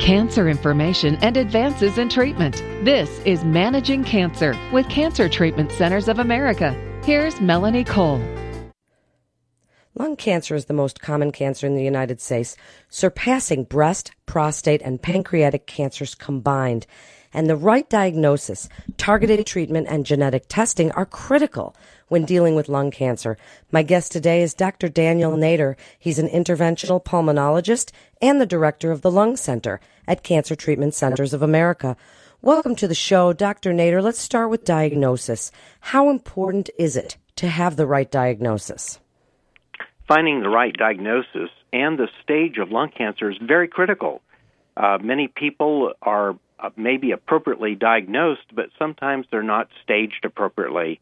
cancer information and advances in treatment. This is Managing Cancer with Cancer Treatment Centers of America. Here's Melanie Cole. Lung cancer is the most common cancer in the United States, surpassing breast, prostate, and pancreatic cancers combined. And the right diagnosis, targeted treatment, and genetic testing are critical when dealing with lung cancer. My guest today is Dr. Daniel Nader. He's an interventional pulmonologist and the director of the Lung Center at Cancer Treatment Centers of America. Welcome to the show, Dr. Nader. Let's start with diagnosis. How important is it to have the right diagnosis? Finding the right diagnosis and the stage of lung cancer is very critical. Uh, many people are uh, maybe appropriately diagnosed, but sometimes they're not staged appropriately.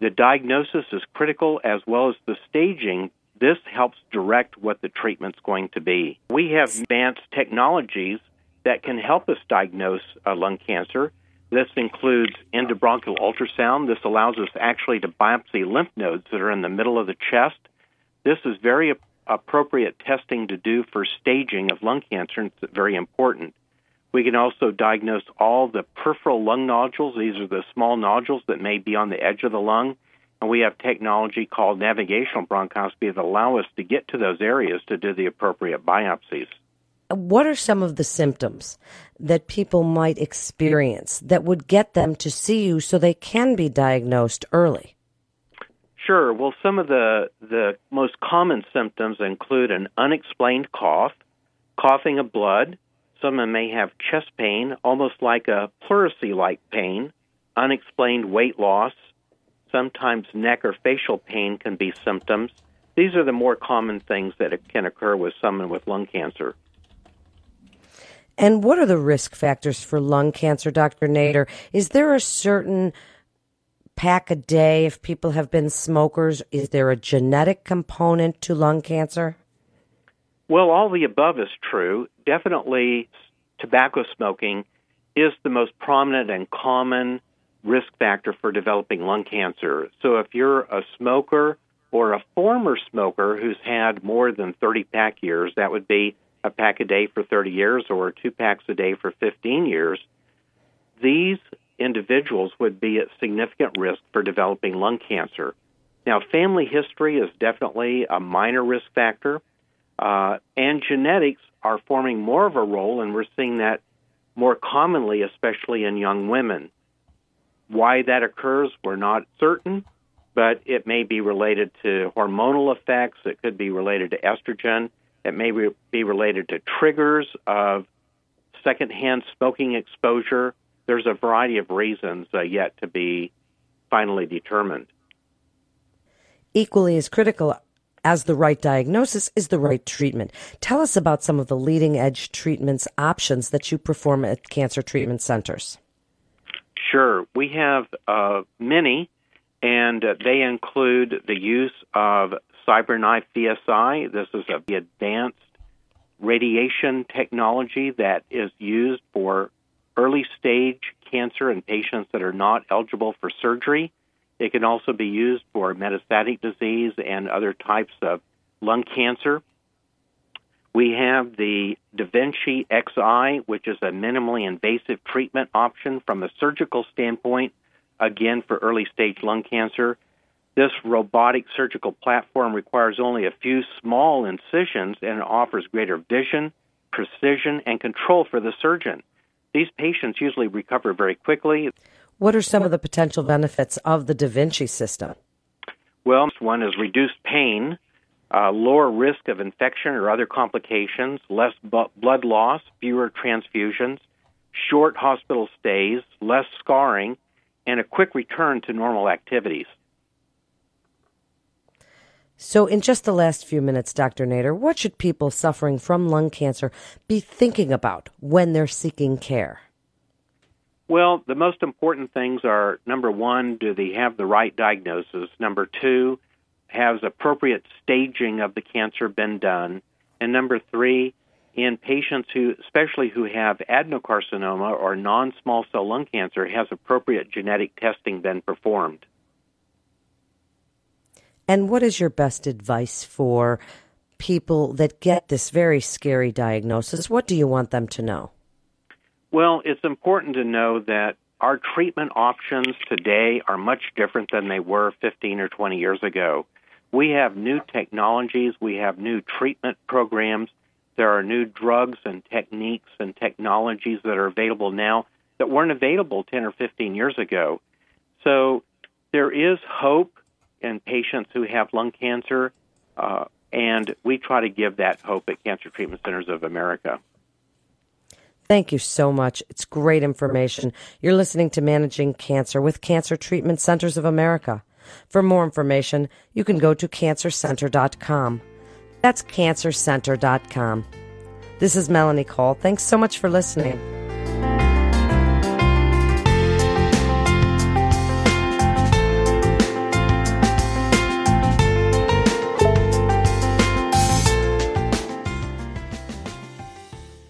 The diagnosis is critical as well as the staging. This helps direct what the treatment's going to be. We have advanced technologies that can help us diagnose uh, lung cancer. This includes endobronchial ultrasound. This allows us actually to biopsy lymph nodes that are in the middle of the chest. This is very appropriate testing to do for staging of lung cancer, and it's very important. We can also diagnose all the peripheral lung nodules. These are the small nodules that may be on the edge of the lung. And we have technology called navigational bronchoscopy that allow us to get to those areas to do the appropriate biopsies. What are some of the symptoms that people might experience that would get them to see you so they can be diagnosed early? Sure. Well, some of the, the most common symptoms include an unexplained cough, coughing of blood, Someone may have chest pain, almost like a pleurisy like pain, unexplained weight loss. Sometimes neck or facial pain can be symptoms. These are the more common things that can occur with someone with lung cancer. And what are the risk factors for lung cancer, Dr. Nader? Is there a certain pack a day if people have been smokers? Is there a genetic component to lung cancer? Well, all the above is true. Definitely, tobacco smoking is the most prominent and common risk factor for developing lung cancer. So, if you're a smoker or a former smoker who's had more than 30 pack years, that would be a pack a day for 30 years or two packs a day for 15 years. These individuals would be at significant risk for developing lung cancer. Now, family history is definitely a minor risk factor. Uh, and genetics are forming more of a role, and we're seeing that more commonly, especially in young women. Why that occurs, we're not certain, but it may be related to hormonal effects. It could be related to estrogen. It may be related to triggers of secondhand smoking exposure. There's a variety of reasons uh, yet to be finally determined. Equally as critical as the right diagnosis is the right treatment. Tell us about some of the leading edge treatments options that you perform at cancer treatment centers. Sure. We have uh, many, and uh, they include the use of CyberKnife VSI. This is a advanced radiation technology that is used for early stage cancer in patients that are not eligible for surgery. It can also be used for metastatic disease and other types of lung cancer. We have the Da Vinci Xi, which is a minimally invasive treatment option from a surgical standpoint, again for early stage lung cancer. This robotic surgical platform requires only a few small incisions and offers greater vision, precision, and control for the surgeon. These patients usually recover very quickly. What are some of the potential benefits of the Da Vinci system? Well, one is reduced pain, uh, lower risk of infection or other complications, less bu- blood loss, fewer transfusions, short hospital stays, less scarring, and a quick return to normal activities. So, in just the last few minutes, Dr. Nader, what should people suffering from lung cancer be thinking about when they're seeking care? Well, the most important things are number one, do they have the right diagnosis? Number two, has appropriate staging of the cancer been done? And number three, in patients who, especially who have adenocarcinoma or non small cell lung cancer, has appropriate genetic testing been performed? And what is your best advice for people that get this very scary diagnosis? What do you want them to know? Well, it's important to know that our treatment options today are much different than they were 15 or 20 years ago. We have new technologies, we have new treatment programs, there are new drugs and techniques and technologies that are available now that weren't available 10 or 15 years ago. So there is hope in patients who have lung cancer, uh, and we try to give that hope at Cancer Treatment Centers of America. Thank you so much. It's great information. You're listening to Managing Cancer with Cancer Treatment Centers of America. For more information, you can go to cancercenter.com. That's cancercenter.com. This is Melanie Cole. Thanks so much for listening.